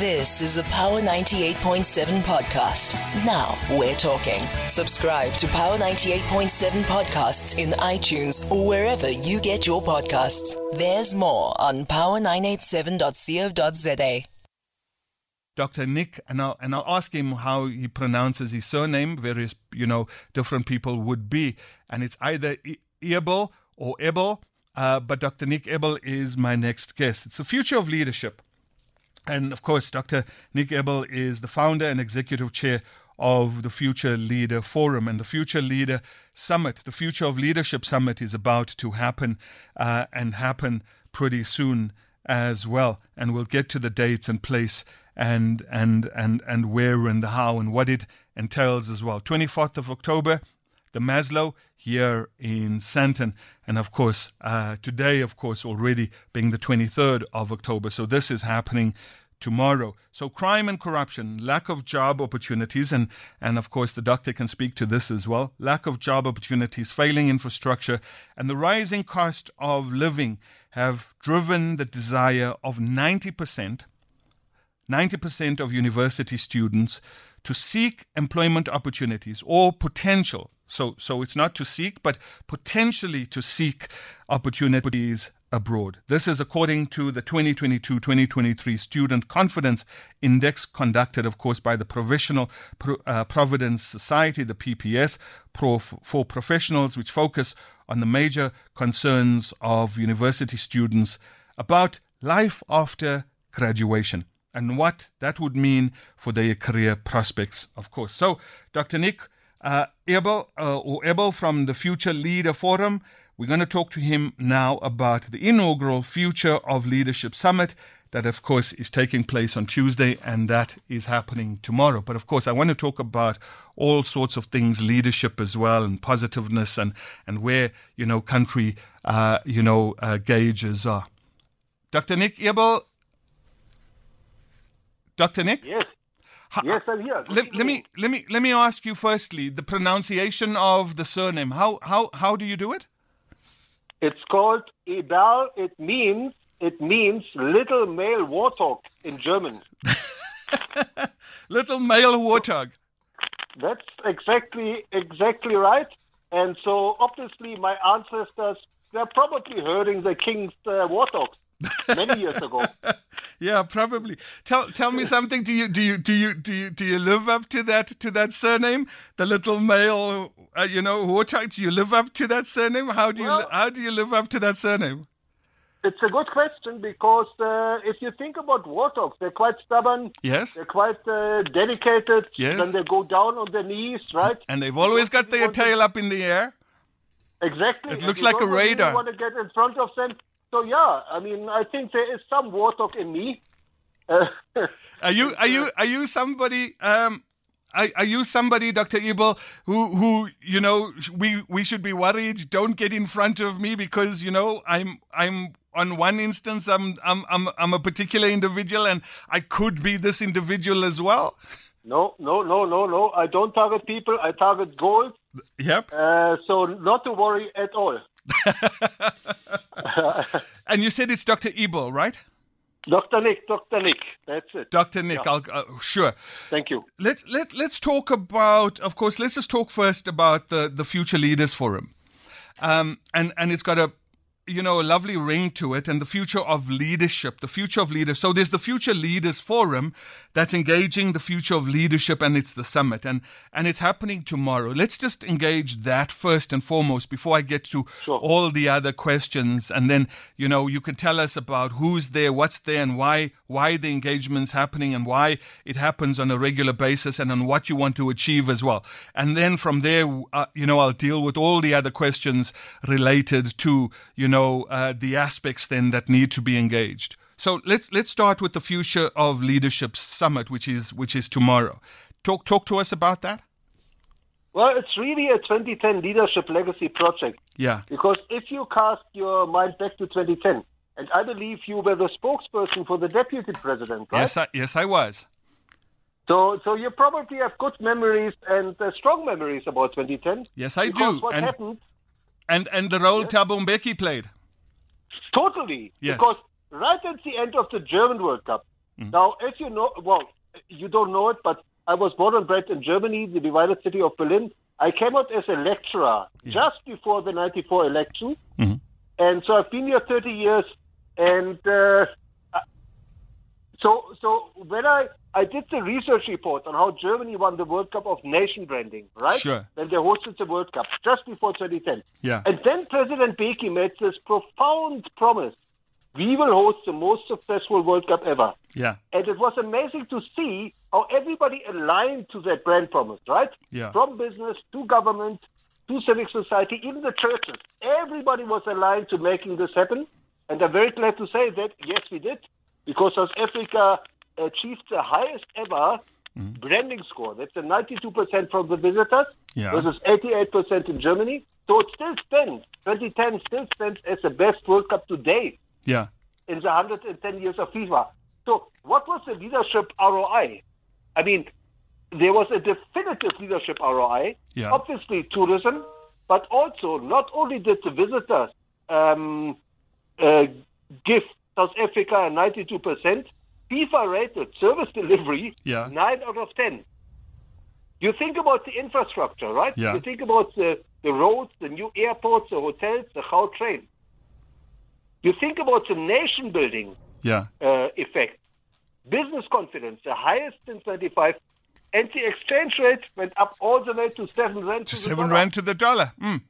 This is a Power 98.7 podcast. Now we're talking. Subscribe to Power 98.7 podcasts in iTunes or wherever you get your podcasts. There's more on power987.co.za. Dr. Nik, and I'll and I'll ask him how he pronounces his surname. Various, you know, different people would be, and it's either Eberl or Eberl. Uh, but Dr. Nik Eberl is my next guest. It's the future of leadership, and of course, Dr. Nik Eberl is the founder and executive chair of the Future Leader Forum and the Future Leader Summit. The Future of Leadership Summit is about to happen uh, and happen pretty soon as well. And we'll get to the dates and place and and and and where and the how and what it entails as well. 24th of October, the Maslow here in Sandton, and of course uh, today, of course, already being the 23rd of October. So this is happening tomorrow. So crime and corruption, lack of job opportunities, and and of course the doctor can speak to this as well. Lack of job opportunities, failing infrastructure, and the rising cost of living have driven the desire of 90 percent 90% of university students to seek employment opportunities or potential. So, so it's not to seek, but potentially to seek opportunities abroad. This is according to the 2022 2023 Student Confidence Index, conducted, of course, by the Provisional Pro, uh, Providence Society, the PPS, for professionals, which focus on the major concerns of university students about life after graduation and what that would mean for their career prospects, of course. So, Dr. Nik uh, Eberl, uh, or Eberl from the Future Leader Forum, we're going to talk to him now about the inaugural Future of Leadership Summit that, of course, is taking place on Tuesday and that is happening tomorrow. But, of course, I want to talk about all sorts of things, leadership as well, and positiveness, and, and where, you know, country, uh, you know, uh, gauges are. Dr. Nik Eberl, Dr. Nik? Yes. yes, I'm here. Let, let, me let me let me ask you firstly the pronunciation of the surname. How how how do you do it? It's called Eberl. It means it means little male warthog in German. little male warthog. That's exactly exactly right. And so obviously my ancestors they're probably herding the king's uh, warthogs many years ago. yeah, probably. Tell tell me something. Do you do you do you do you do you live up to that to that surname? The little male, uh, you know, warthog. Do you live up to that surname? How do you how do you live up to that surname? It's a good question because uh, if you think about warthogs, they're quite stubborn. Yes, They're quite uh, dedicated. Yes. Then they go down on their knees, right? and they've always got their tail up in the air. Exactly. It looks like a don't really radar. want to get in front of them. So yeah, I mean, I think there is some warthog in me. Uh, Are you are you are you somebody um are, are you somebody, Dr. Eberl, who who you know we we should be worried? Don't get in front of me because you know I'm I'm on one instance I'm I'm I'm I'm a particular individual and I could be this individual as well. no, no, no, no, no. I don't target people. I target goals. Yep. Uh, so not to worry at all. And you said it's Dr. Eberl, right? Dr. Nik, Dr. Nik. That's it. Dr. Nik, I'll, uh, sure. Thank you. let's let let's talk about of course let's just talk first about the the future leaders forum um and and it's got a you know a lovely ring to it and the future of leadership the future of leaders. So there's the future leaders forum that's engaging the future of leadership and it's the summit and and it's happening tomorrow. Let's just engage that first and foremost before i get to Sure. all the other questions. And then you know you can tell us about who's there what's there and why why the engagement's happening and why it happens on a regular basis and on what you want to achieve as well. And then from there uh, you know i'll deal with all the other questions related to you know uh, the aspects then that need to be engaged so let's let's start with the future of leadership summit which is which is tomorrow talk talk to us about that Well, it's really a 2010 leadership legacy project. yeah Because if you cast your mind back to 2010, and I believe you were the spokesperson for the deputy president, right? yes I, yes i was So, so you probably have good memories and uh, strong memories about 2010. Yes, I do. What And- happened? And and the role Thabo Mbeki played Totally. Yes. Because right at the end of the German World Cup, Now, as you know, well, you don't know it, but I was born and bred in Germany, the divided city of Berlin. I came out as a lecturer just before the 94 election. And so I've been here 30 years. And uh, so, so when I, I did the research report on how Germany won the World Cup of nation branding, right? Sure. When they hosted the World Cup just before 2010. Yeah. And then President Mbeki made this profound promise. We will host the most successful World Cup ever. Yeah. And it was amazing to see how everybody aligned to that brand promise, right? Yeah. From business to government to civic society, even the churches. Everybody was aligned to making this happen. And I'm very glad to say that, yes, we did, because South Africa achieved the highest ever branding score. That's a 92% from the visitors Yeah. versus 88% in Germany. So it still stands. 2010 still stands as the best World Cup to date Yeah. in the 110 years of FIFA. So, what was the leadership ROI? I mean, there was a definitive leadership ROI. Yeah. Obviously, tourism, but also not only did the visitors um, uh, give South Africa a 92%, FIFA rated service delivery Yeah. 9 out of 10. You think about the infrastructure, right? Yeah. You think about the, the roads, the new airports, the hotels, the Gautrain. You think about the nation building Yeah. uh, effect. Business confidence, the highest since 95, and the exchange rate went up all the way to 7 rand. To the Seven dollar. rand to the dollar. Mm.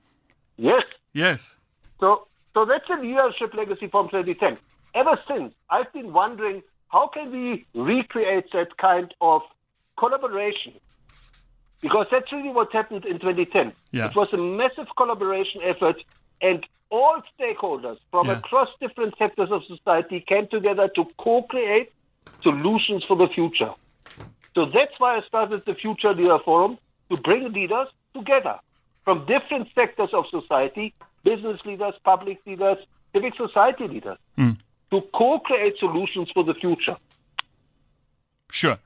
Yes. Yes. So, so that's a leadership legacy from 2010. Ever since, I've been wondering how can we recreate that kind of collaboration? Because that's really what happened in 2010. Yeah. It was a massive collaboration effort, and all stakeholders from Yeah. across different sectors of society came together to co-create solutions for the future. So that's why I started the Future Leader Forum to bring leaders together from different sectors of society, business leaders, public leaders, civic society leaders, hmm. To co-create solutions for the future. Sure.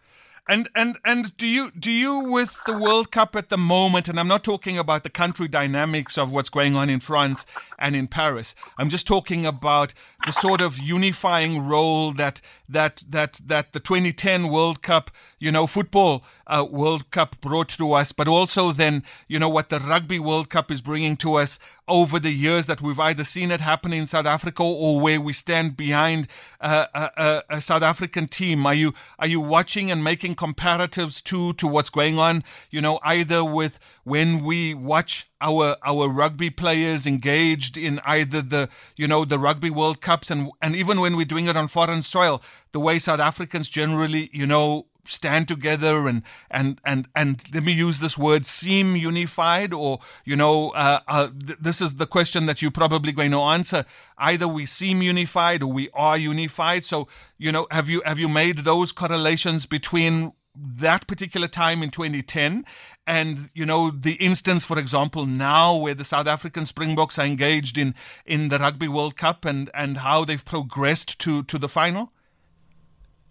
And and and do you do you with the World Cup at the moment? And I'm not talking about the country dynamics of what's going on in France and in Paris. I'm just talking about the sort of unifying role that that that that the 2010 World Cup, you know, football uh, World Cup brought to us, but also then you know what the Rugby World Cup is bringing to us over the years that we've either seen it happen in South Africa or where we stand behind a, a, a South African team. Are you are you watching and making comparatives to to what's going on? You know, either with when we watch our our rugby players engaged in either the you know the rugby World Cups and and even when we're doing it on foreign soil, the way South Africans generally you know stand together and and and and let me use this word seem unified or you know uh, uh, th- this is the question that you're probably going to answer. Either we seem unified or we are unified. So you know have you have you made those correlations between that particular time in 2010 and you know the instance for example now where the south african springboks are engaged in in the rugby world cup and and how they've progressed to to the final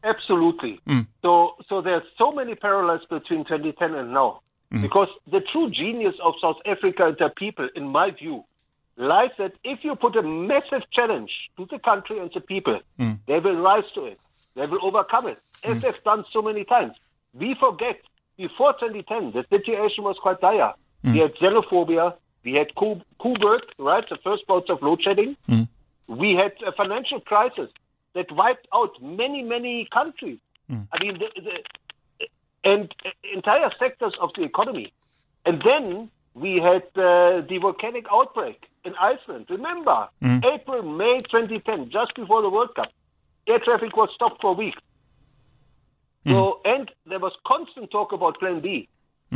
Absolutely. Mm. So, so there are so many parallels between 2010 and now. Mm-hmm. Because the true genius of South Africa and their people, in my view, lies that if you put a massive challenge to the country and the people, mm. they will rise to it. They will overcome it, mm. as they've done so many times. We forget, before 2010, the situation was quite dire. We had xenophobia, we had Koeberg, right, the first bouts of load shedding. We had a financial crisis that wiped out many, many countries. I mean, the, the, and uh, entire sectors of the economy. And then we had uh, the volcanic outbreak in Iceland. Remember, April, May 2010, just before the World Cup, air traffic was stopped for weeks. So, and there was constant talk about Plan B.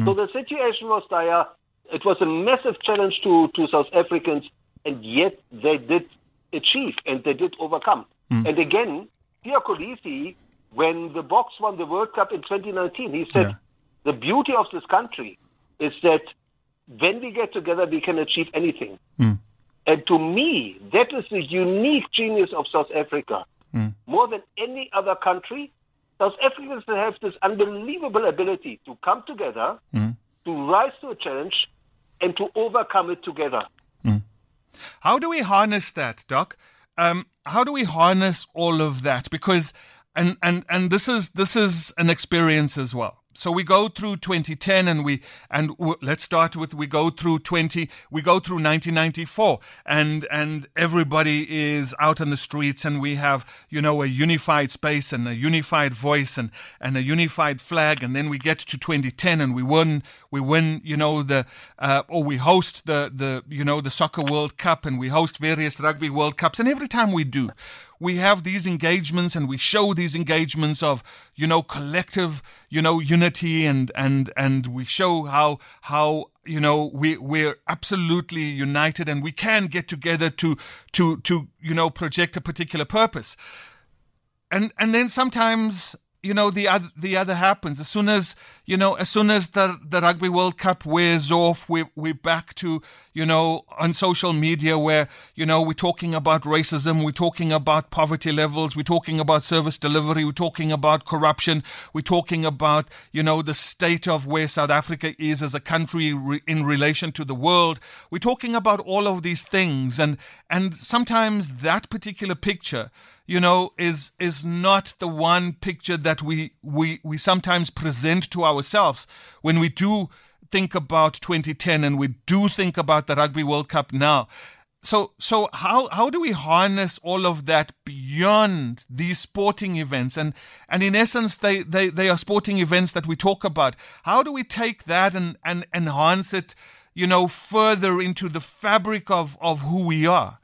So the situation was dire. It was a massive challenge to, to South Africans, and yet they did achieve and they did overcome. Mm. And again, Pierre Kolisi, when the Boks won the World Cup in 2019, he said, Yeah. the beauty of this country is that when we get together, we can achieve anything. Mm. And to me, that is the unique genius of South Africa. Mm. More than any other country, South Africans have this unbelievable ability to come together, to rise to a challenge, and to overcome it together. How do we harness that, Doc? Um, how do we harness all of that? Because and and and this is this is an experience as well so we go through 2010 and we and w- let's start with we go through 20 we go through 1994 and and everybody is out on the streets and we have you know a unified space and a unified voice and and a unified flag and then we get to 2010 and we win we win you know the uh, or we host the the you know the soccer world cup and we host various rugby world cups and every time we do we have these engagements and we show these engagements of you know collective you know unity and and and we show how how you know we we're absolutely united and we can get together to to to you know project a particular purpose. And and then sometimes you know the other the other happens. As soon as you know as soon as the the rugby world cup wears off we we're back to you know on social media where you know we're talking about racism we're talking about poverty levels we're talking about service delivery we're talking about corruption we're talking about you know the state of where south africa is as a country re- in relation to the world. We're talking about all of these things and and sometimes that particular picture you know, is is not the one picture that we we we sometimes present to ourselves when we do think about 2010 and we do think about the Rugby World Cup now. So so how how do we harness all of that beyond these sporting events and and in essence they they they are sporting events that we talk about. How do we take that and and enhance it, you know, further into the fabric of of who we are?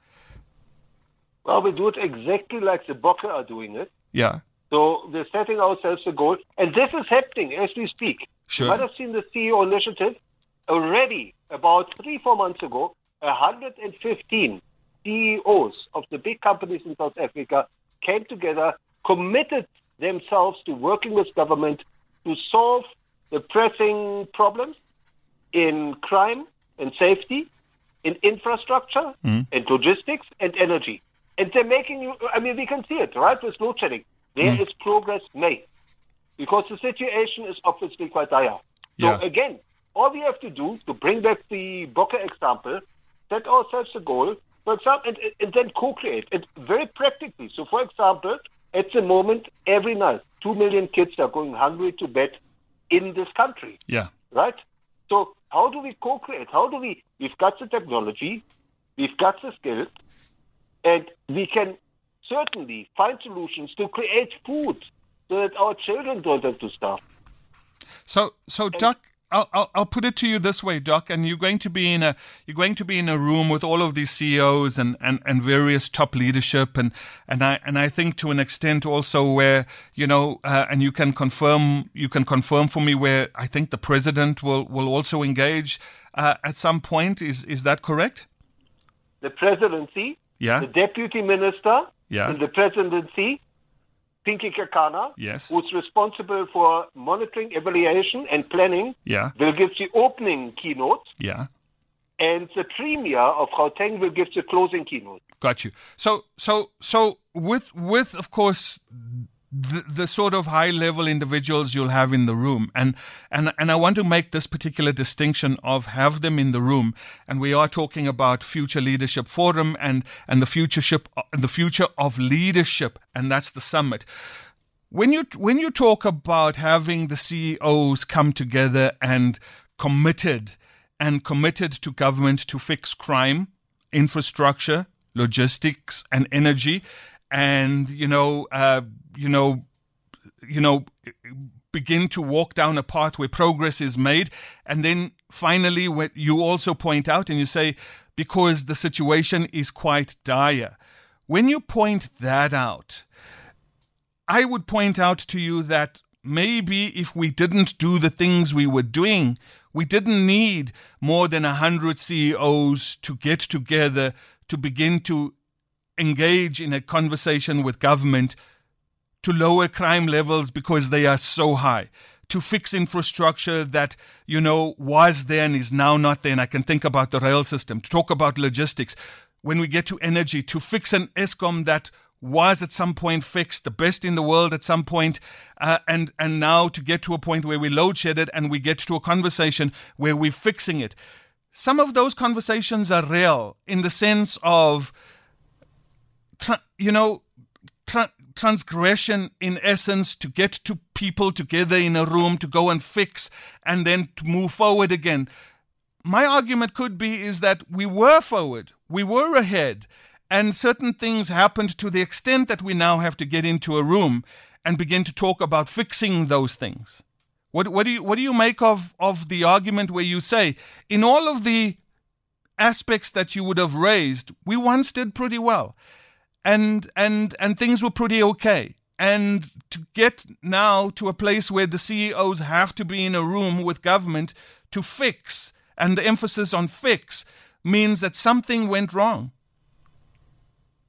Well, we do it exactly like the Bokke are doing it. Yeah. So we're setting ourselves a goal, and this is happening as we speak. Sure. You might have seen the CEO initiative already about three, four months ago. 115 CEOs of the big companies in South Africa came together, committed themselves to working with government to solve the pressing problems in crime and safety, in infrastructure, Mm. and logistics, and energy. And they're making you, I mean, we can see it, right, with load shedding. There is Mm. progress made because the situation is obviously quite dire. So, Yeah. again, all we have to do to bring back the Bokke example, set ourselves a goal, for example, and, and then co create it very practically. So, for example, at the moment, every night, two million kids are going hungry to bed in this country Yeah. right? So how do we co-create? How do we? We've got the technology, we've got the skills, and we can certainly find solutions to create food so that our children don't have to starve. So, so Doc, I'll, I'll I'll put it to you this way, Doc, and you're going to be in a you're going to be in a room with all of these CEOs and, and, and various top leadership, and and I and I think to an extent also where you know, uh, and you can confirm you can confirm for me where I think the president will will also engage uh, at some point. Is is that correct? The presidency, Yeah. the deputy minister Yeah. in the presidency, Pinky Kekana, Yes. who's responsible for monitoring, evaluation, and planning, Yeah. will give the opening keynote, Yeah. and the premier of Gauteng will give the closing keynote. Got you. So, so, so with, with, of course, the, the sort of high level individuals you'll have in the room. And, and, and I want to make this particular distinction of have them in the room. And we are talking about future leadership forum and, and the future ship, uh, the future of leadership. And that's the summit. When you, when you talk about having the CEOs come together and committed and committed to government to fix crime, infrastructure, logistics, and energy, and you know, uh, you know, you know, begin to walk down a path where progress is made, and then finally, what you also point out and you say, because the situation is quite dire. When you point that out, I would point out to you that maybe if we didn't do the things we were doing, we didn't need more than a hundred CEOs to get together to begin to engage in a conversation with government to lower crime levels because they are so high to fix infrastructure that you know was there and is now not there and i can think about the rail system to talk about logistics. When we get to energy to fix an Eskom that was at some point fixed the best in the world at some point, uh, and and now to get to a point where we load shed it and we get to a conversation where we're fixing it. Some of those conversations are real in the sense of tra- you know tra- transgression in essence to get to people together in a room to go and fix and then to move forward again. My argument could be is that we were forward, we were ahead, and certain things happened to the extent that we now have to get into a room and begin to talk about fixing those things. What, what do you what do you make of, of the argument where you say in all of the aspects that you would have raised, we once did pretty well and and and things were pretty okay. And to get now to a place where the CEOs have to be in a room with government to fix, and the emphasis on fix means that something went wrong.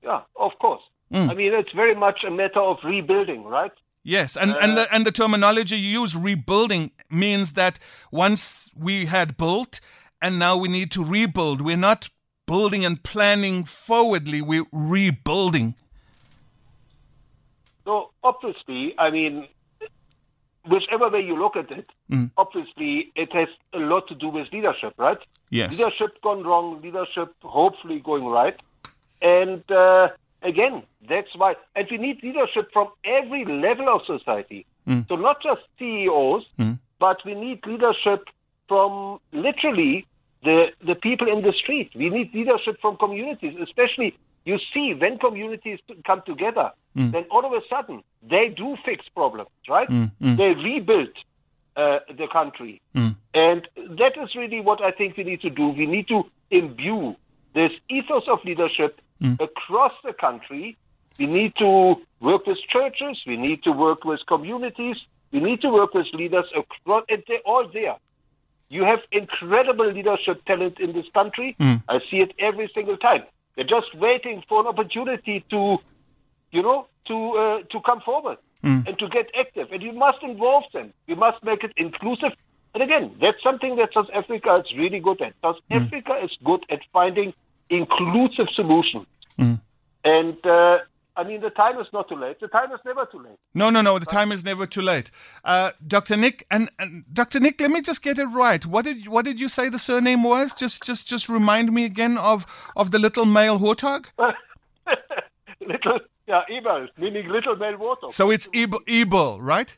Yeah, of course. Mm. I mean, it's very much a matter of rebuilding, right? Yes, and, uh, and the and the terminology you use, rebuilding, means that once we had built, and now we need to rebuild. We're not building and planning forwardly, we're rebuilding. So, obviously, I mean, whichever way you look at it, mm. obviously it has a lot to do with leadership, right? Yes. Leadership gone wrong, leadership hopefully going right. And uh, again, that's why, and we need leadership from every level of society. Mm. So not just CEOs, mm. but we need leadership from literally the, the people in the street. We need leadership from communities, especially you see when communities come together, mm. then all of a sudden they do fix problems, right? Mm, mm. They rebuild uh, the country. Mm. And that is really what I think we need to do. We need to imbue this ethos of leadership mm. across the country. We need to work with churches, we need to work with communities, we need to work with leaders across, and they're all there. You have incredible leadership talent in this country. Mm. I see it every single time. They're just waiting for an opportunity to, you know, to uh, to come forward mm. and to get active. And you must involve them. You must make it inclusive. And again, that's something that South Africa is really good at. South mm. Africa is good at finding inclusive solutions. Hmm. And uh, I mean, the time is not too late. The time is never too late. No, no, no. The time is never too late. Uh, Dr. Nik and, and, Dr. Nik, let me just get it right. What did what did you say the surname was? Just just just remind me again of of the little male warthog. little, yeah, Eberl, meaning little male warthog. So it's Eberl, Eberl right?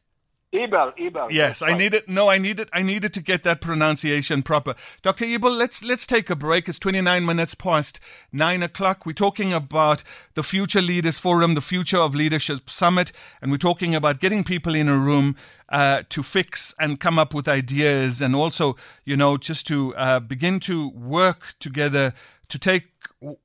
Eberl, Eberl. Yes, I need it. No, I need it. I needed to get that pronunciation proper. Dr. Eberl, let's let's take a break. It's 29 minutes past nine o'clock. We're talking about the Future Leaders Forum, the Future of Leadership Summit, and we're talking about getting people in a room uh, to fix and come up with ideas, and also, you know, just to uh, begin to work together to take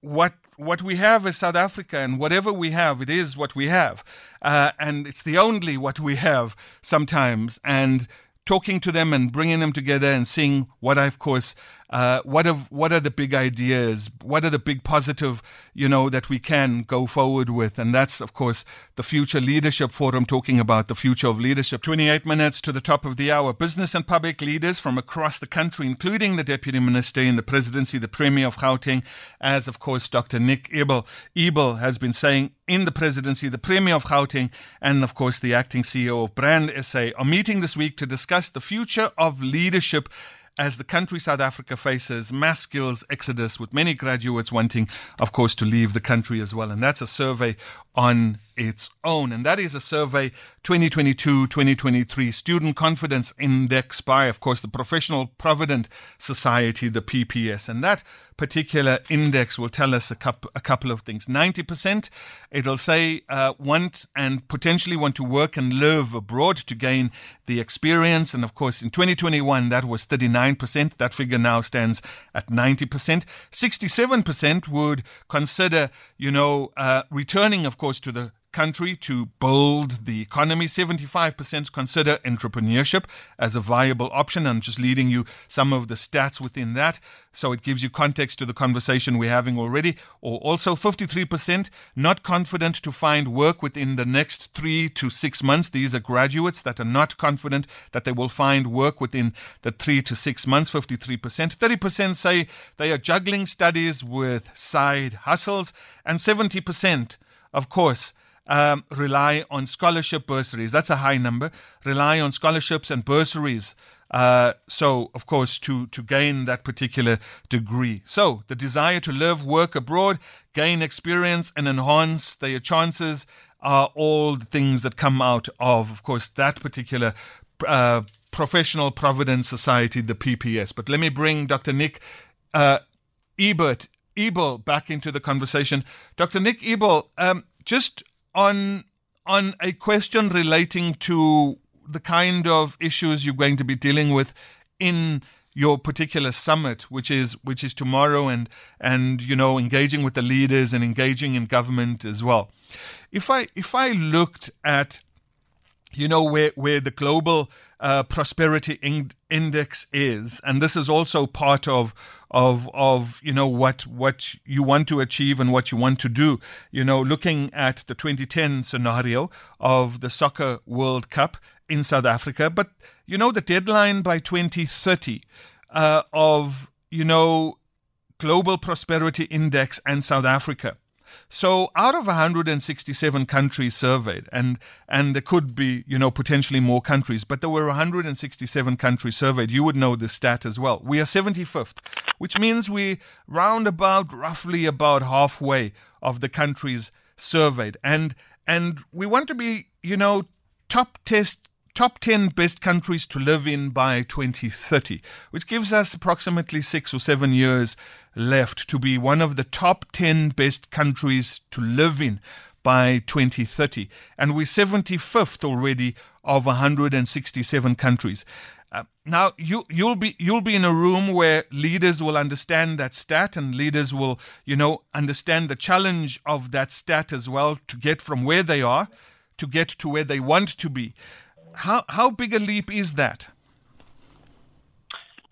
what what we have is South Africa, and whatever we have, it is what we have. Uh, and it's the only what we have sometimes. And talking to them and bringing them together and seeing what, I of course, uh, what of what are the big ideas? What are the big positive, you know, that we can go forward with? And that's, of course, the Future Leadership Forum talking about the future of leadership. 28 minutes to the top of the hour. Business and public leaders from across the country, including the Deputy Minister in the Presidency, the Premier of Gauteng, as, of course, Dr. Nik Eberl, Eberl has been saying in the Presidency, the Premier of Gauteng, and, of course, the acting CEO of Brand SA are meeting this week to discuss the future of leadership as the country South Africa faces mass skills exodus, with many graduates wanting, of course, to leave the country as well. And that's a survey on its own. And that is a survey 2022 2023 Student Confidence Index by, of course, the Professional Provident Society, the PPS. And that particular index will tell us a, couple, a couple of things. 90%, it'll say uh, want and potentially want to work and live abroad to gain the experience. And of course, in 2021, that was 39%. That figure now stands at 90%. 67% would consider, you know, uh, returning, of course, to the country to build the economy. 75% consider entrepreneurship as a viable option. I'm just leading you some of the stats within that. So it gives you context to the conversation we're having already. Or also 53% not confident to find work within the next three to six months. These are graduates that are not confident that they will find work within the three to six months. 53%. 30% say they are juggling studies with side hustles. And 70%, of course, um, rely on scholarship bursaries. That's a high number. Rely on scholarships and bursaries Uh, so, of course, to, to gain that particular degree. So, the desire to live, work abroad, gain experience, and enhance their chances are all the things that come out of, of course, that particular uh, Professional Providence Society, the PPS. But let me bring Dr. Nik uh, Ebert Eberl back into the conversation. Dr. Nik Eberl, um, just on on a question relating to the kind of issues you're going to be dealing with in your particular summit, which is which is tomorrow, and and you know engaging with the leaders and engaging in government as well. If I if I looked at you know where where the global uh, prosperity in- index is, and this is also part of of of you know what what you want to achieve and what you want to do. You know, looking at the 2010 scenario of the Soccer World Cup in South Africa, but you know the deadline by 2030 uh, of you know global prosperity index and South Africa so out of 167 countries surveyed, and and there could be you know potentially more countries, but there were 167 countries surveyed. You would know the stat as well. We are 75th, which means we round about roughly about halfway of the countries surveyed, and and we want to be you know top test top 10 best countries to live in by 2030, which gives us approximately six or seven years left to be one of the top 10 best countries to live in by 2030. And we're 75th already of 167 countries. Uh, now you you'll be you'll be in a room where leaders will understand that stat and leaders will you know understand the challenge of that stat as well to get from where they are to get to where they want to be how how big a leap is that?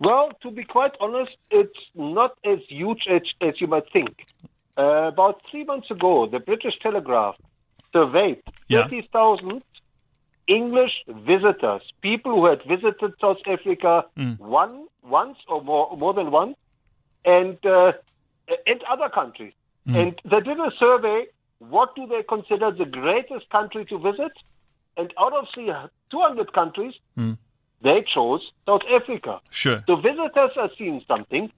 Well, to be quite honest, it's not as huge as, as you might think. Uh, about three months ago, the British Telegraph surveyed yeah. 30,000 English visitors, people who had visited South Africa mm. one once or more, more than once, and uh, and other countries. Mm. And they did a survey. What do they consider the greatest country to visit? And out of the 200 countries, mm. they chose South Africa. Sure. So visitors are seeing something.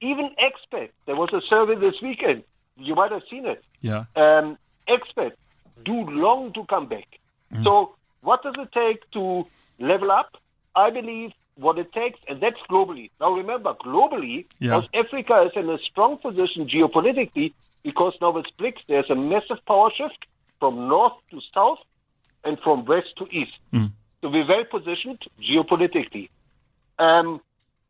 Even expats. There was a survey this weekend. You might have seen it. Yeah. Um, expats do long to come back. Mm. So what does it take to level up? I believe what it takes, and that's globally. Now remember, globally, yeah. South Africa is in a strong position geopolitically because now with BRICS, there's a massive power shift from north to south and from west to east. Mm. So we're well positioned geopolitically. Um,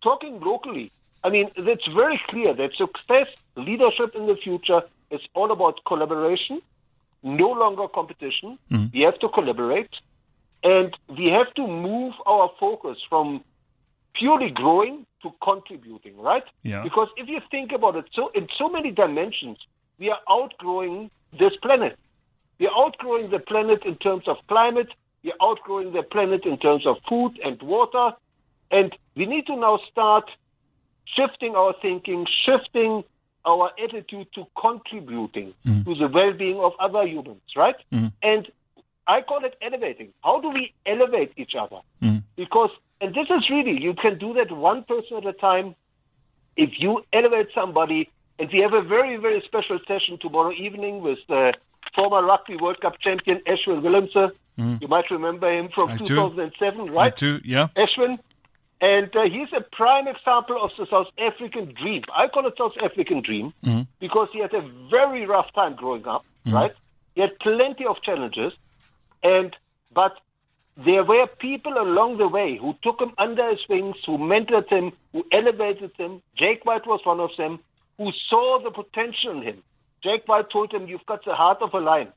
talking locally, I mean, it's very clear that success, leadership in the future is all about collaboration, no longer competition. Mm. We have to collaborate, and we have to move our focus from purely growing to contributing, right? Yeah. Because if you think about it, so in so many dimensions, we are outgrowing this planet. We're outgrowing the planet in terms of climate. We're outgrowing the planet in terms of food and water. And we need to now start shifting our thinking, shifting our attitude to contributing mm. to the well being of other humans, right? Mm. And I call it elevating. How do we elevate each other? Mm. Because, and this is really, you can do that one person at a time. If you elevate somebody, and we have a very, very special session tomorrow evening with the former Rugby World Cup champion Ashwin Willemse. Mm. You might remember him from I 2007, do. right? I do, yeah. Ashwin. And uh, he's a prime example of the South African dream. I call it South African dream mm. because he had a very rough time growing up, mm. right? He had plenty of challenges, and but there were people along the way who took him under his wings, who mentored him, who elevated him. Jake White was one of them, who saw the potential in him. Jake White told him, You've got the heart of a lion.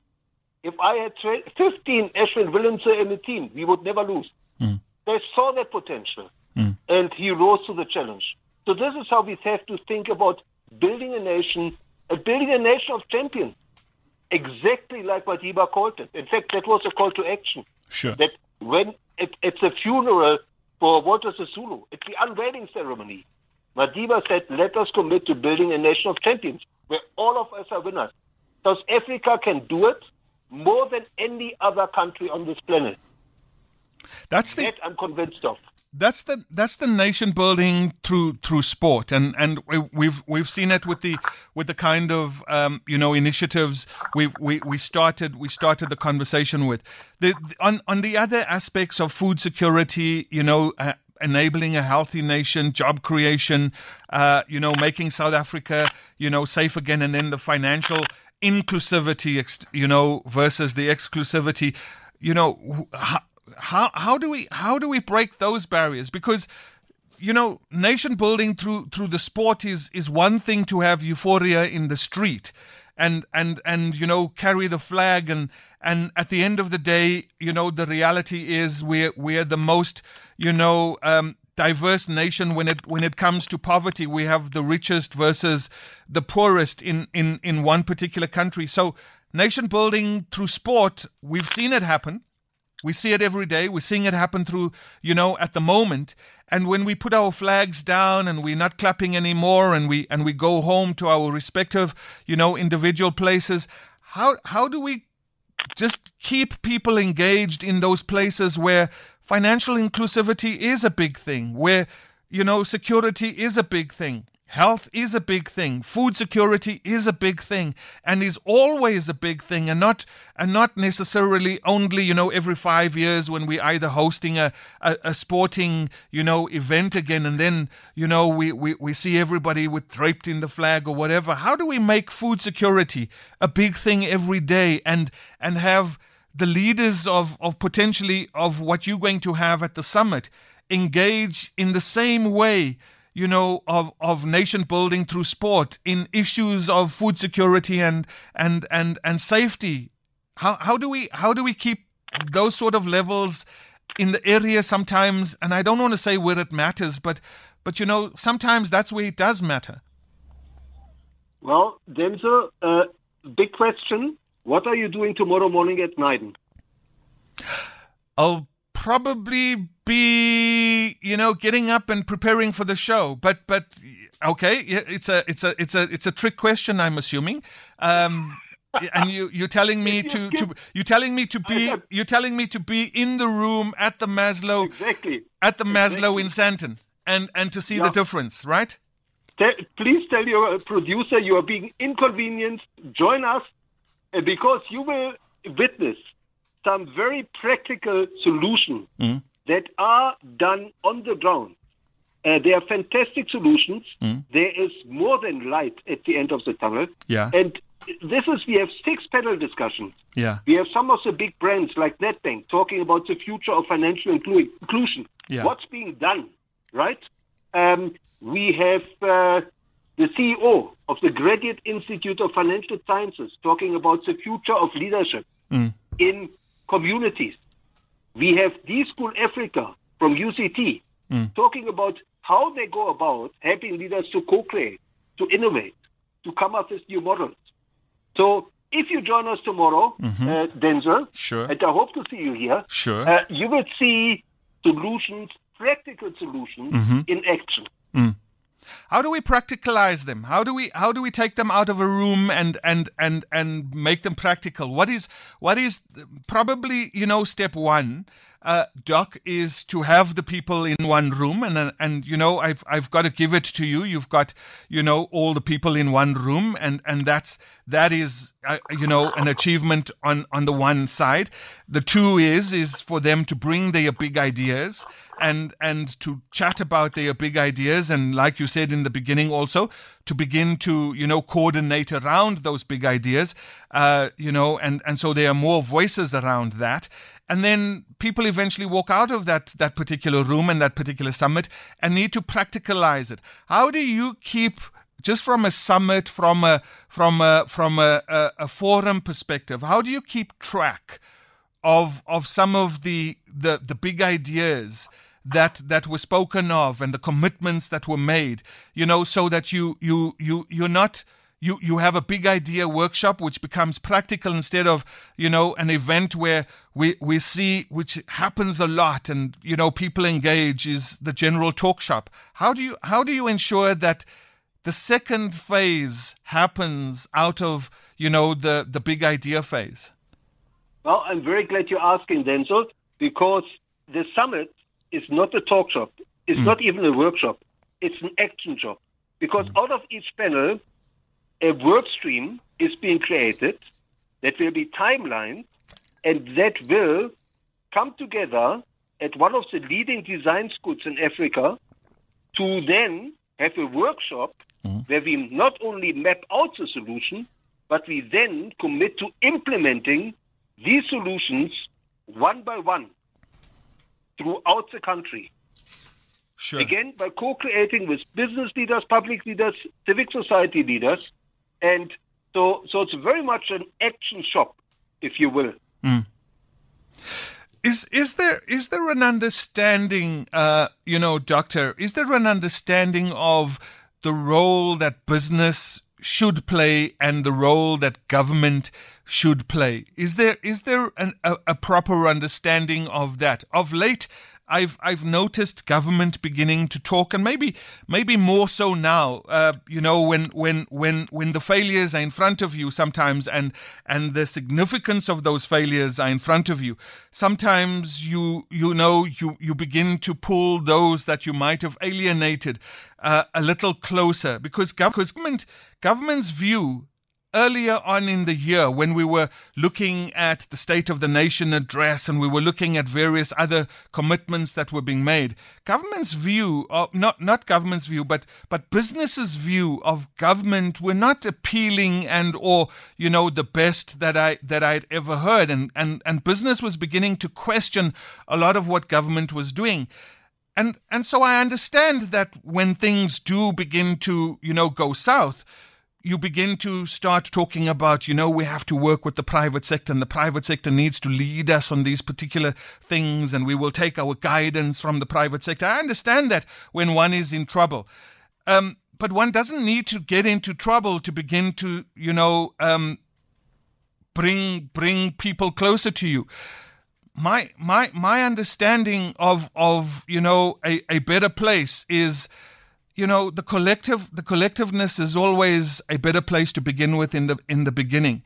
If I had 15 Ashwin Willemse in the team, we would never lose. Mm. They saw that potential, mm. and he rose to the challenge. So, this is how we have to think about building a nation, uh, building a nation of champions, exactly like Madiba called it. In fact, that was a call to action. Sure. That when it, it's a funeral for Walter Sisulu, it's the unveiling ceremony. Madiba said, let us commit to building a nation of champions where all of us are winners. South Africa can do it more than any other country on this planet. That's the. That I'm convinced of. that's the that's the nation building through through sport, and and we've we've seen it with the with the kind of um, you know initiatives we we we started we started the conversation with. The on on the other aspects of food security, you know. Uh, enabling a healthy nation, job creation, uh, you know, making South Africa, you know, safe again, and then the financial inclusivity, you know, versus the exclusivity. You know, how how do we how do we break those barriers? Because you know, nation building through through the sport is is one thing to have euphoria in the street, and and and you know carry the flag and and at the end of the day, you know, the reality is we're we're the most you know um, diverse nation when it when it comes to poverty. We have the richest versus the poorest in in in one particular country. So nation building through sport, we've seen it happen. We see it every day. We're seeing it happen through, you know, at the moment. And when we put our flags down and we're not clapping anymore and we and we go home to our respective, you know, individual places, how how do we just keep people engaged in those places where financial inclusivity is a big thing, where you know security is a big thing, Health is a big thing. Food security is a big thing and is always a big thing and not and not necessarily only, you know, every five years when we either hosting a, a, a, sporting, you know, event again and then, you know, we, we, we see everybody with draped in the flag or whatever. How do we make food security a big thing every day and and have the leaders of, of potentially of what you're going to have at the summit engage in the same way? You know, of, of nation building through sport in issues of food security and and and and safety. How how do we how do we keep those sort of levels in the area sometimes? And I don't want to say where it matters, but but you know, sometimes that's where it does matter. Well, Denzil, uh, big question. What are you doing tomorrow morning at nine? I'll probably be you know getting up and preparing for the show. But but okay it's a it's a it's a it's a trick question i'm assuming. Um and you you're telling me to to you're telling me to be you're telling me to be in the room at the Maslow exactly. at the Maslow exactly. in Sandton and and to see yeah. the difference right? Please tell your producer you are being inconvenienced. Join us uh, because you will witness some very practical solutions mm. that are done on the ground. Uh, they are fantastic solutions. Mm. There is more than light at the end of the tunnel. Yeah. And this is, we have six panel discussions. Yeah. We have some of the big brands like Nedbank talking about the future of financial inclu- inclusion. Yeah. What's being done, right? Um, we have uh, the CEO of the Graduate Institute of Financial Sciences talking about the future of leadership mm. in communities. We have D-School Africa from UCT mm. talking about how they go about helping leaders to co-create, to innovate, to come up with new models. So if you join us tomorrow, mm-hmm. uh, Denzil, sure. and I hope to see you here, sure. Uh, you will see solutions, practical solutions mm-hmm. in action. Mm. How do we practicalize them? How do we how do we take them out of a room and and and and make them practical? What is what is probably you know step one uh, Doc, is to have the people in one room, and and you know I've I've got to give it to you. You've got you know all the people in one room, and and that's that is uh, you know an achievement on on the one side. The two is is for them to bring their big ideas and and to chat about their big ideas, and like you said in the beginning, also to begin to you know coordinate around those big ideas. Uh, you know, and and so there are more voices around that and then people eventually walk out of that that particular room and that particular summit and need to practicalize it. How do you keep just from a summit from a from a from a, a, a forum perspective how do you keep track of of some of the the the big ideas that that were spoken of and the commitments that were made you know so that you you you you're not you you have a big idea workshop which becomes practical instead of you know an event where we we see which happens a lot and you know people engage is the general talk shop how do you how do you ensure that the second phase happens out of you know the the big idea phase well i'm very glad you're asking denzil because the summit is not a talk shop. It's mm. not even a workshop. It's an action job. Because mm. out of each panel, a work stream is being created that will be timelined and that will come together at one of the leading design schools in Africa to then have a workshop mm-hmm. where we not only map out the solution, but we then commit to implementing these solutions one by one throughout the country. Sure. Again, by co creating with business leaders, public leaders, civic society leaders. And so, so it's very much an action shop, if you will. Is is there is there an understanding, uh, you know, doctor? Is there an understanding of the role that business should play and the role that government should play? Is there is there an, a, a proper understanding of that? Of late, I've I've noticed government beginning to talk, and maybe maybe more so now. Uh, you know, when when when when the failures are in front of you, sometimes, and and the significance of those failures are in front of you. Sometimes you you know you you begin to pull those that you might have alienated uh, a little closer because gov- because government government's view earlier on in the year when we were looking at the State of the Nation address and we were looking at various other commitments that were being made, government's view, of, not not government's view, but but businesses' view of government were not appealing and or you know the best that I that I'd ever heard, and and and business was beginning to question a lot of what government was doing. And and so I understand that when things do begin to, you know, go south, you begin to start talking about, you know, we have to work with the private sector and the private sector needs to lead us on these particular things and we will take our guidance from the private sector. I understand that when one is in trouble. Um, but one doesn't need to get into trouble to begin to, you know, um, bring bring people closer to you my my my understanding of of you know a, a better place is you know the collective the collectiveness is always a better place to begin with in the in the beginning.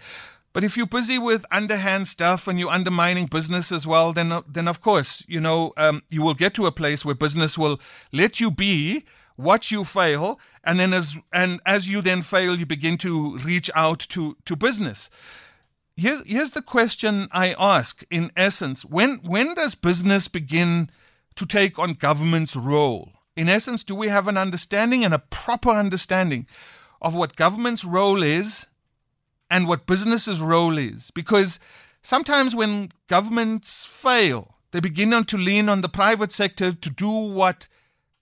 But if you're busy with underhand stuff and you're undermining business as well then then of course you know um, you will get to a place where business will let you be watch you fail and then as and as you then fail you begin to reach out to to business. Here's here's the question I ask in essence. When when does business begin to take on government's role in essence do we have an understanding and a proper understanding of what government's role is and what business's role is because sometimes when governments fail they begin to lean on the private sector to do what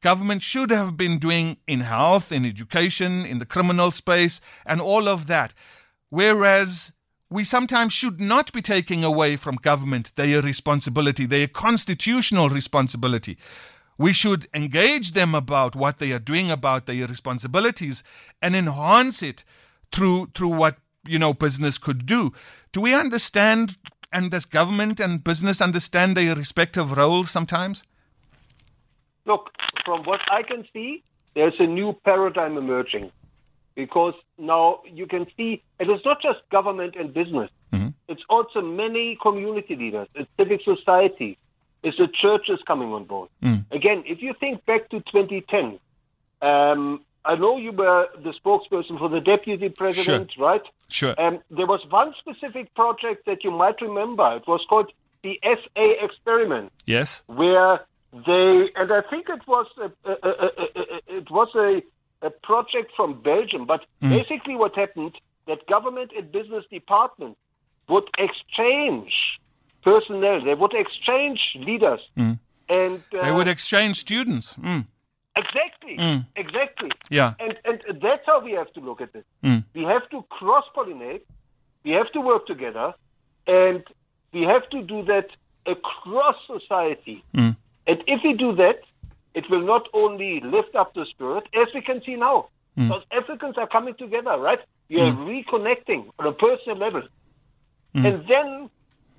government should have been doing in health in education in the criminal space and all of that whereas we sometimes should not be taking away from government their responsibility, their constitutional responsibility. We should engage them about what they are doing about their responsibilities and enhance it through through what you know business could do. Do we understand and does government and business understand their respective roles sometimes? Look, from what I can see, there's a new paradigm emerging because now you can see it is not just government and business. Mm-hmm. It's also many community leaders, it's civic society, it's the churches coming on board. Mm. Again, if you think back to 2010, um, I know you were the spokesperson for the deputy president, right? Sure. Um, there was one specific project that you might remember. It was called the SA experiment Yes. where they and I think it was a, a, a, a, a- it was a a project from Belgium, but basically what happened that government and business departments would exchange personnel, they would exchange leaders, and uh, They would exchange students. Mm. exactly, exactly, Yeah. and and that's how we have to look at it. Mm. We have to cross pollinate, we have to work together, and we have to do that across society. Mm. And if we do that, it will not only lift up the spirit, as we can see now. Because Africans are coming together, right? We are reconnecting on a personal level. And then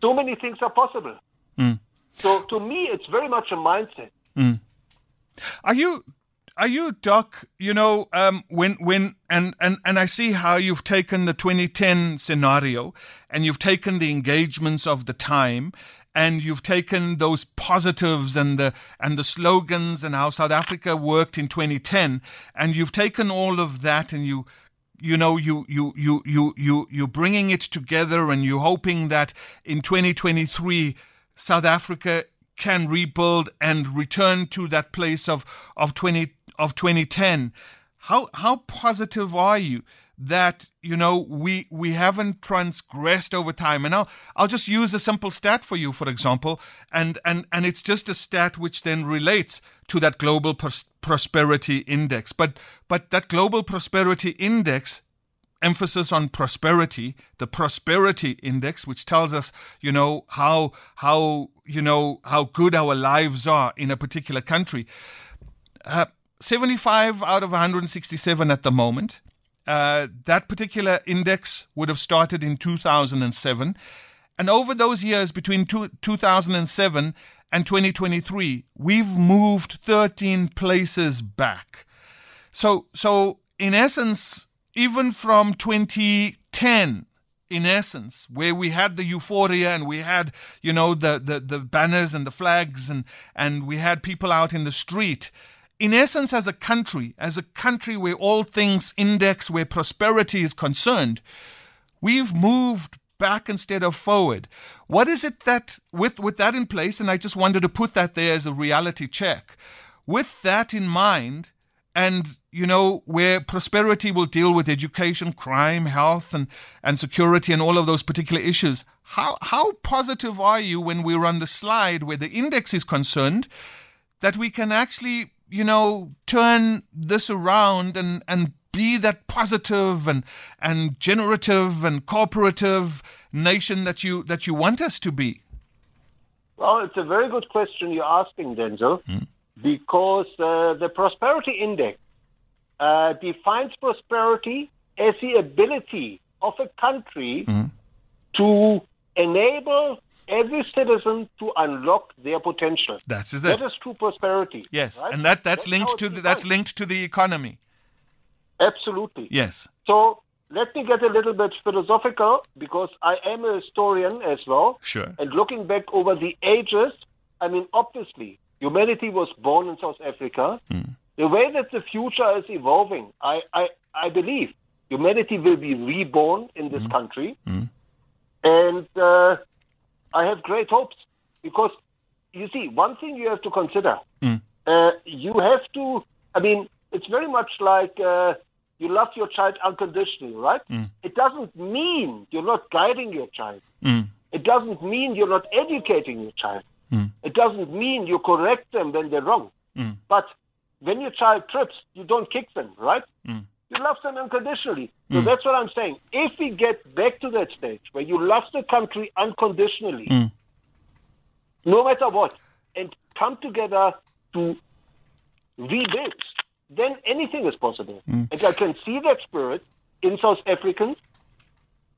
so many things are possible. Mm. So to me, it's very much a mindset. Are you are you doc you know um when when and and and i see how you've taken the 2010 scenario and you've taken the engagements of the time and you've taken those positives and the and the slogans and how South Africa worked in 2010 and you've taken all of that and you you know you you you you you you're bringing it together and you're hoping that in 2023 South Africa can rebuild and return to that place of of 20 of 2010 how how positive are you that you know we we haven't transgressed over time. And I'll I'll just use a simple stat for you for example and and and it's just a stat which then relates to that global pros- prosperity index. But but that global prosperity index emphasis on prosperity the prosperity index which tells us you know how how you know how good our lives are in a particular country uh, 75 out of 167 at the moment uh, that particular index would have started in 2007. And over those years between two, 2007 and 2023, we've moved 13 places back. So, so in essence, even from 2010, in essence, where we had the euphoria and we had, you know, the, the, the banners and the flags and, and we had people out in the street, in essence, as a country, as a country where all things index, where prosperity is concerned, we've moved back instead of forward. What is it that, with, with that in place, and I just wanted to put that there as a reality check, with that in mind, and you know where prosperity will deal with education crime health and and security and all of those particular issues how how positive are you when we're on the slide where the index is concerned that we can actually you know, turn this around and, and be that positive and, and generative and cooperative nation that you, that you want us to be? Well, it's a very good question you're asking, Denzil, mm. because uh, the Prosperity Index uh, defines prosperity as the ability of a country mm. to enable every citizen to unlock their potential. That's is it. That is true prosperity. Yes, right? and that that's, that's linked to the, that's linked to the economy. Absolutely. Yes. So let me get a little bit philosophical because I am a historian as well. Sure. And looking back over the ages, I mean, obviously, humanity was born in South Africa. Mm. The way that the future is evolving, I, I, I believe humanity will be reborn in this mm. country. Mm. And uh, I have great hopes because you see, one thing you have to consider, mm. uh, you have to. I mean, it's very much like uh, you love your child unconditionally, right? Mm. It doesn't mean you're not guiding your child. Mm. It doesn't mean you're not educating your child. Mm. It doesn't mean you correct them when they're wrong. Mm. But when your child trips, you don't kick them, right? You love them unconditionally. So mm. that's what I'm saying. If we get back to that stage where you love the country unconditionally, mm. no matter what, and come together to rebuild, then anything is possible. Mm. And I can see that spirit in South Africans,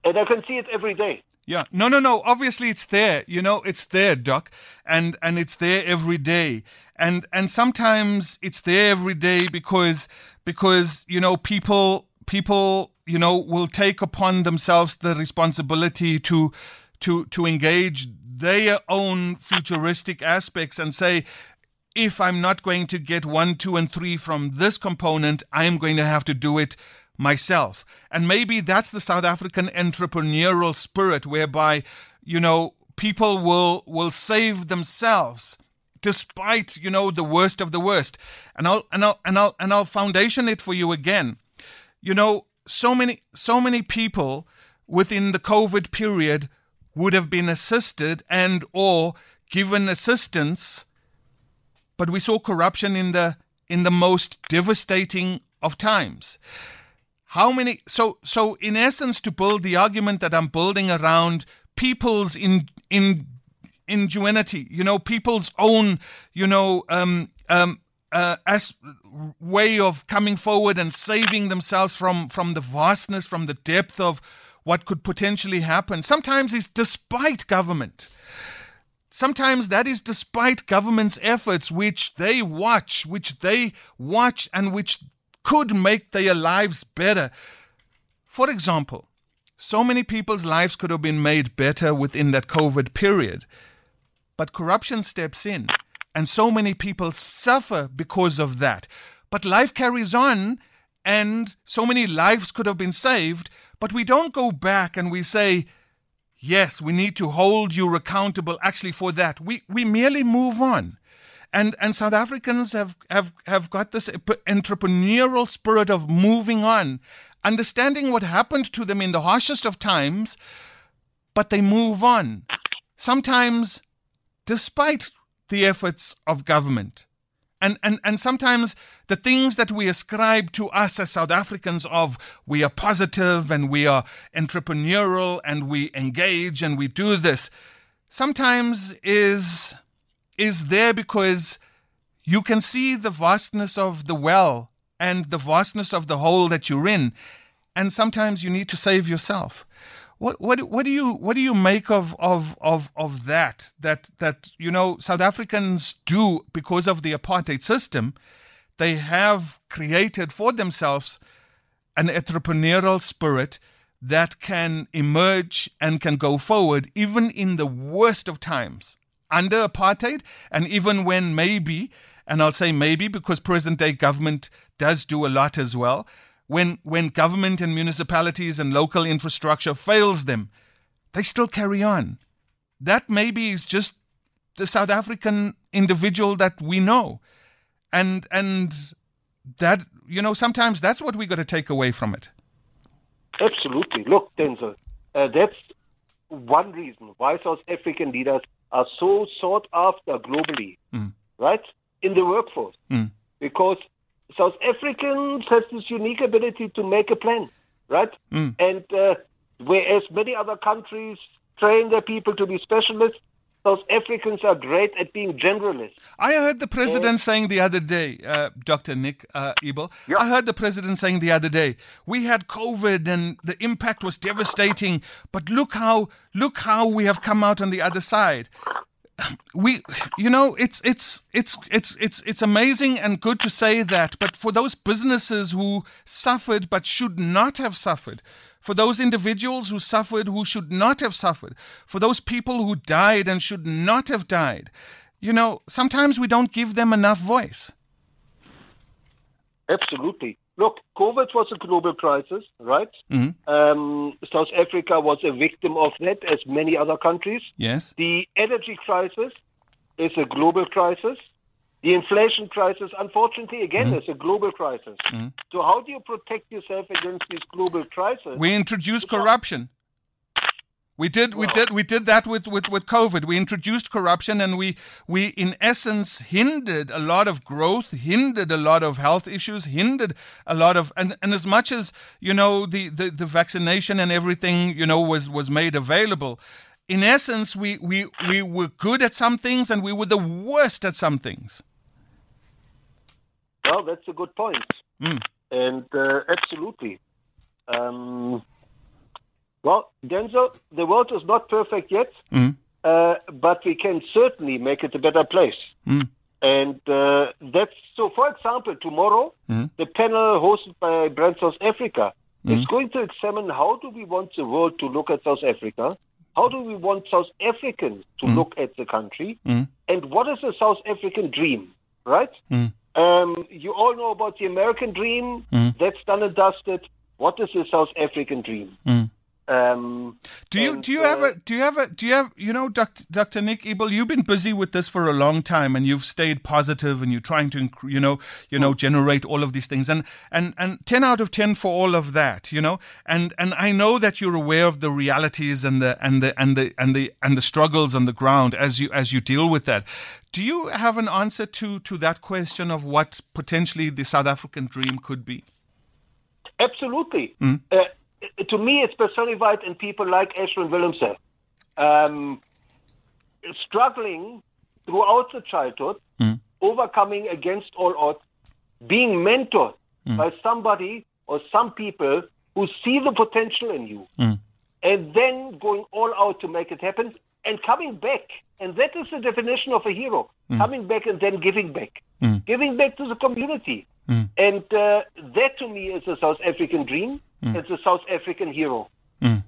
and I can see it every day. Yeah, no, no, no. Obviously, it's there. You know, it's there, Doc, and and it's there every day. And and sometimes it's there every day because because you know people people you know will take upon themselves the responsibility to to to engage their own futuristic aspects and say if I'm not going to get one, two, and three from this component, I'm going to have to do it myself. And maybe that's the South African entrepreneurial spirit whereby, you know, people will will save themselves despite, you know, the worst of the worst. And I'll and I'll and I'll and I'll foundation it for you again. You know, so many so many people within the COVID period would have been assisted and or given assistance but we saw corruption in the in the most devastating of times how many so so in essence to build the argument that i'm building around people's in in ingenuity you know people's own you know um um uh, as way of coming forward and saving themselves from from the vastness from the depth of what could potentially happen. Sometimes is despite government. Sometimes that is despite government's efforts, which they watch, which they watch, and which could make their lives better. For example, so many people's lives could have been made better within that COVID period. but corruption steps in. And so many people suffer because of that. But life carries on, and so many lives could have been saved. But we don't go back and we say, yes, we need to hold you accountable actually for that. We, we merely move on. And, and South Africans have, have, have got this entrepreneurial spirit of moving on, understanding what happened to them in the harshest of times, but they move on. Sometimes, despite the efforts of government. And, and, and sometimes the things that we ascribe to us as South Africans of we are positive and we are entrepreneurial and we engage and we do this sometimes is is there because you can see the vastness of the well and the vastness of the hole that you're in. And sometimes you need to save yourself. What what what do you what do you make of of of of that that that you know South Africans do because of the apartheid system? They have created for themselves an entrepreneurial spirit that can emerge and can go forward even in the worst of times under apartheid and even when maybe and I'll say maybe because present day government does do a lot as well when when government and municipalities and local infrastructure fails them, they still carry on. That maybe is just the South African individual that we know. And and that you know, sometimes that's what we got to take away from it. Absolutely. Look, Denzil, uh, that's one reason why South African leaders are so sought after globally, mm. right? In the workforce. Mm. Because South Africans have this unique ability to make a plan, right? Mm. And uh, whereas many other countries train their people to be specialists, South Africans are great at being generalists. I heard the president saying the other day, uh, Dr. Nik uh, Eberl, yep. I heard the president saying the other day, we had COVID and the impact was devastating, but look how look how we have come out on the other side we you know it's it's it's it's it's it's amazing and good to say that but for those businesses who suffered but should not have suffered for those individuals who suffered who should not have suffered for those people who died and should not have died you know sometimes we don't give them enough voice absolutely Look, COVID was a global crisis, right? Mm-hmm. Um, South Africa was a victim of that, as many other countries. Yes. The energy crisis is a global crisis. The inflation crisis, unfortunately, again, mm-hmm. is a global crisis. Mm-hmm. So, how do you protect yourself against these global crises? We introduce corruption. We did, we did, we did that with, with, with COVID. We introduced corruption, and we, we in essence hindered a lot of growth, hindered a lot of health issues, hindered a lot of, and, and as much as you know the, the, the vaccination and everything you know was was made available, in essence, we, we we were good at some things, and we were the worst at some things. Well, that's a good point, mm. and uh, absolutely. Um, well, Denzil, the world is not perfect yet, mm. uh, but we can certainly make it a better place. Mm. And uh, that's so. For example, tomorrow mm. the panel hosted by Brand South Africa is mm. going to examine how do we want the world to look at South Africa, how do we want South Africans to mm. look at the country, and what is the South African dream, right? Um, you all know about the American dream. That's done and dusted. What is the South African dream? Um, do you and, do you uh, have a do you have a do you have you know Dr. Dr. Nik Eberl you've been busy with this for a long time and you've stayed positive and you're trying to you know you know generate all of these things and and and 10 out of 10 for all of that you know and and I know that you're aware of the realities and the and the and the and the and the struggles on the ground as you as you deal with that do you have an answer to to that question of what potentially the South African dream could be Absolutely. Mm. Uh, to me, it's personified in people like Ashwin Willemse, um, struggling throughout the childhood, mm. overcoming against all odds, being mentored mm. by somebody or some people who see the potential in you, mm. and then going all out to make it happen and coming back. And that is the definition of a hero hmm. coming back and then giving back, hmm. giving back to the community. Hmm. And uh, that to me is a South African dream. Mm. It's a South African hero. Mm.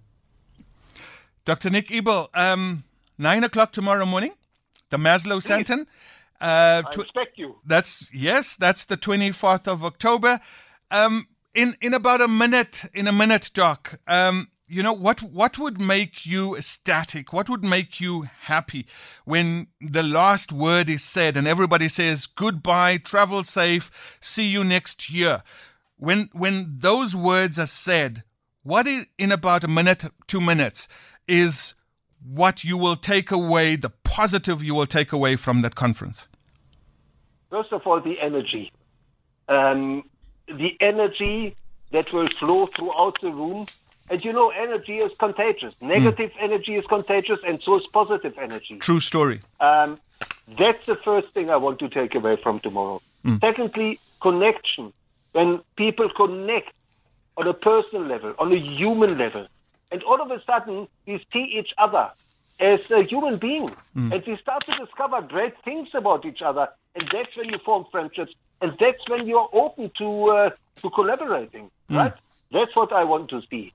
Dr. Nik Eberl, um, nine o'clock tomorrow morning. the Maslow Center. Uh, I expect you. That's yes. That's the twenty fourth of October. Um, in in about a minute, in a minute, Doc. Um, you know what what would make you ecstatic what would make you happy when the last word is said and everybody says goodbye travel safe see you next year when when those words are said what in about a minute two minutes is what you will take away the positive you will take away from that conference first of all the energy um, the energy that will flow throughout the room and you know, energy is contagious. Negative mm. energy is contagious, and so is positive energy. True story. Um, that's the first thing I want to take away from tomorrow. Mm. Secondly, connection. When people connect on a personal level, on a human level, and all of a sudden we see each other as a human being, mm. and we start to discover great things about each other, and that's when you form friendships, and that's when you are open to uh, to collaborating. Mm. Right? That's what I want to see.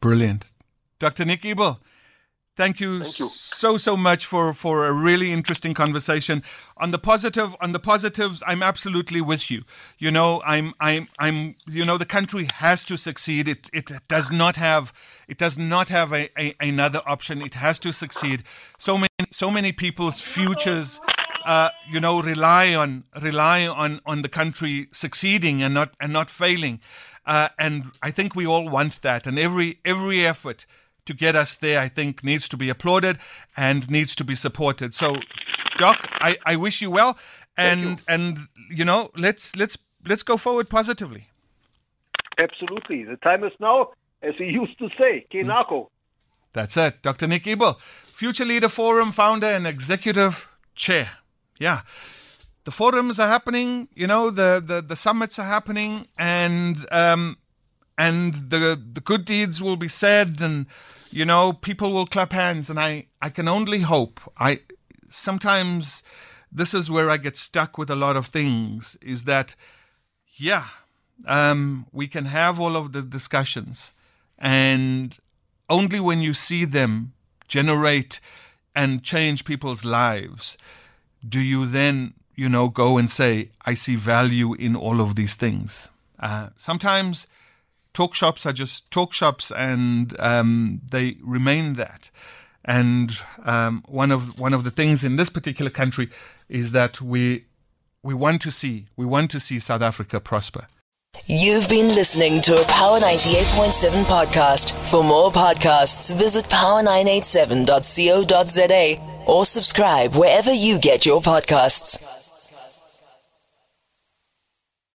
Brilliant. Dr. Nik Eberl, thank you, thank you, so so much for for a really interesting conversation. On the positive, on the positives, I'm absolutely with you. You know, I'm I'm I'm you know the country has to succeed. It it does not have it does not have a, a another option. It has to succeed. So many so many people's futures uh, you know, rely on rely on on the country succeeding and not and not failing. Uh, and I think we all want that. And every every effort to get us there, I think, needs to be applauded and needs to be supported. So, Doc, I, I wish you well, and you. and you know, let's let's let's go forward positively. Absolutely, the time is now, as he used to say, Ke Nako. That's it, Dr. Nik Eberl, Future Leader Forum founder and executive chair. Yeah the forums are happening, you know, the, the, the summits are happening, and um, and the the good deeds will be said, and you know, people will clap hands, and I I can only hope. I sometimes this is where I get stuck with a lot of things. Is that yeah, um, we can have all of the discussions, and only when you see them generate and change people's lives do you then you know, go and say, I see value in all of these things. Uh, sometimes talk shops are just talk shops and um, they remain that. And um, one of one of the things in this particular country is that we we want to see we want to see South Africa prosper. You've been listening to a Power 98.7 podcast. For more podcasts, visit power987.co.za or subscribe wherever you get your podcasts.